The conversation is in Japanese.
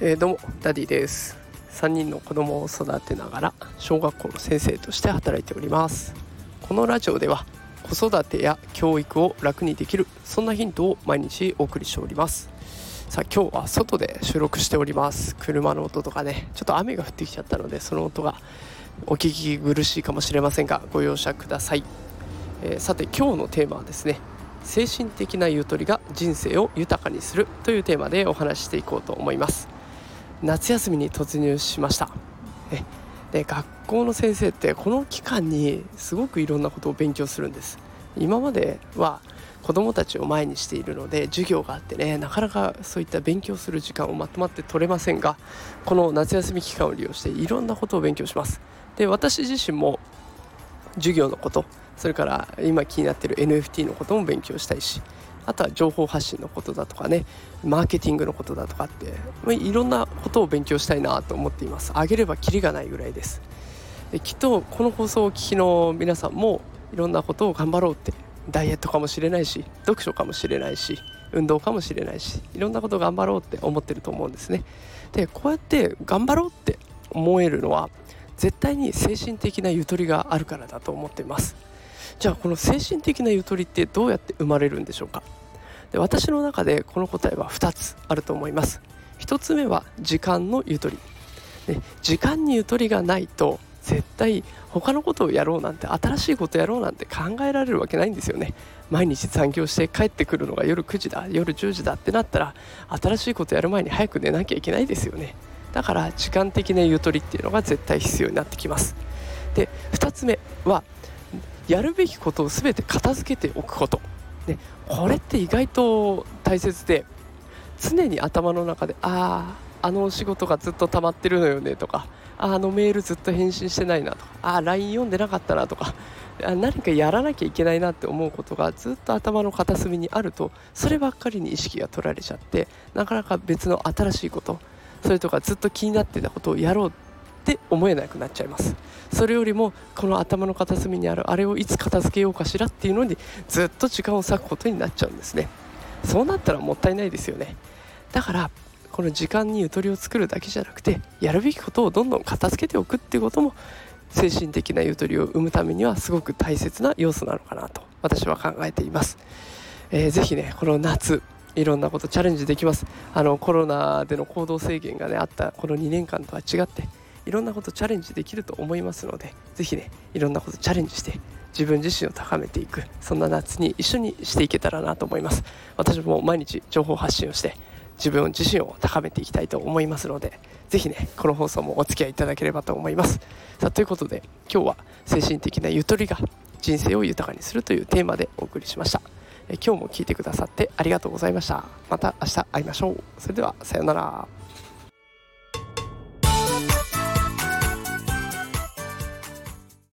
えー、どうもダディです。3人の子供を育てながら小学校の先生として働いております。このラジオでは子育てや教育を楽にできるそんなヒントを毎日お送りしております。さあ今日は外で収録しております。車の音とかねちょっと雨が降ってきちゃったのでその音がお聞き苦しいかもしれませんがご容赦ください、えー、さて今日のテーマはですね精神的なゆとりが人生を豊かにするというテーマでお話ししていこうと思います。夏休みに突入しました。で学校の先生ってこの期間にすごくいろんなことを勉強するんです。今までは子どもたちを前にしているので授業があってねなかなかそういった勉強する時間をまとまって取れませんがこの夏休み期間を利用していろんなことを勉強します。で私自身も授業のことそれから今気になってる NFT のことも勉強したいしあとは情報発信のことだとかねマーケティングのことだとかっていろんなことを勉強したいなと思っています。あげればきりがないぐらいです。できっとこの放送を聞きの皆さんもいろんなことを頑張ろうってダイエットかもしれないし読書かもしれないし運動かもしれないしいろんなことを頑張ろうって思ってると思うんですね。でこうやって頑張ろうって思えるのは絶対に精神的なゆとりがあるからだと思っています。じゃあこの精神的なゆとりってどうやって生まれるんでしょうか？で私の中でこの答えは2つあると思います。1つ目は時間のゆとり。で時間にゆとりがないと絶対他のことをやろうなんて新しいことやろうなんて考えられるわけないんですよね。毎日残業して帰ってくるのが夜9時だ夜10時だってなったら新しいことやる前に早く寝なきゃいけないですよね。だから時間的なゆとりっていうのが絶対必要になってきます。で2つ目はやるべきことを全て片付けておくこと、ね、これって意外と大切で常に頭の中であああのお仕事がずっと溜まってるのよねとかあのメールずっと返信してないなとかあ LINE 読んでなかったなとか何かやらなきゃいけないなって思うことがずっと頭の片隅にあるとそればっかりに意識が取られちゃってなかなか別の新しいことそれとかずっと気になってたことをやろうって思えなくなっちゃいます。それよりもこの頭の片隅にあるあれをいつ片付けようかしらっていうのにずっと時間を割くことになっちゃうんですね。そうなったらもったいないですよね。だからこの時間にゆとりを作るだけじゃなくてやるべきことをどんどん片付けておくっていうことも精神的なゆとりを生むためにはすごく大切な要素なのかなと私は考えています、えー、ぜひねこの夏いろんなことチャレンジできます。あのコロナでの行動制限がねあったこの2年間とは違っていろんなことチャレンジできると思いますので是非ねいろんなことチャレンジして自分自身を高めていくそんな夏に一緒にしていけたらなと思います。私も毎日情報発信をして自分自身を高めていきたいと思いますので是非ねこの放送もお付き合いいただければと思います。さあということで今日は精神的なゆとりが人生を豊かにするというテーマでお送りしました。今日も聞いてくださってありがとうございました。また明日会いましょう。それではさようなら。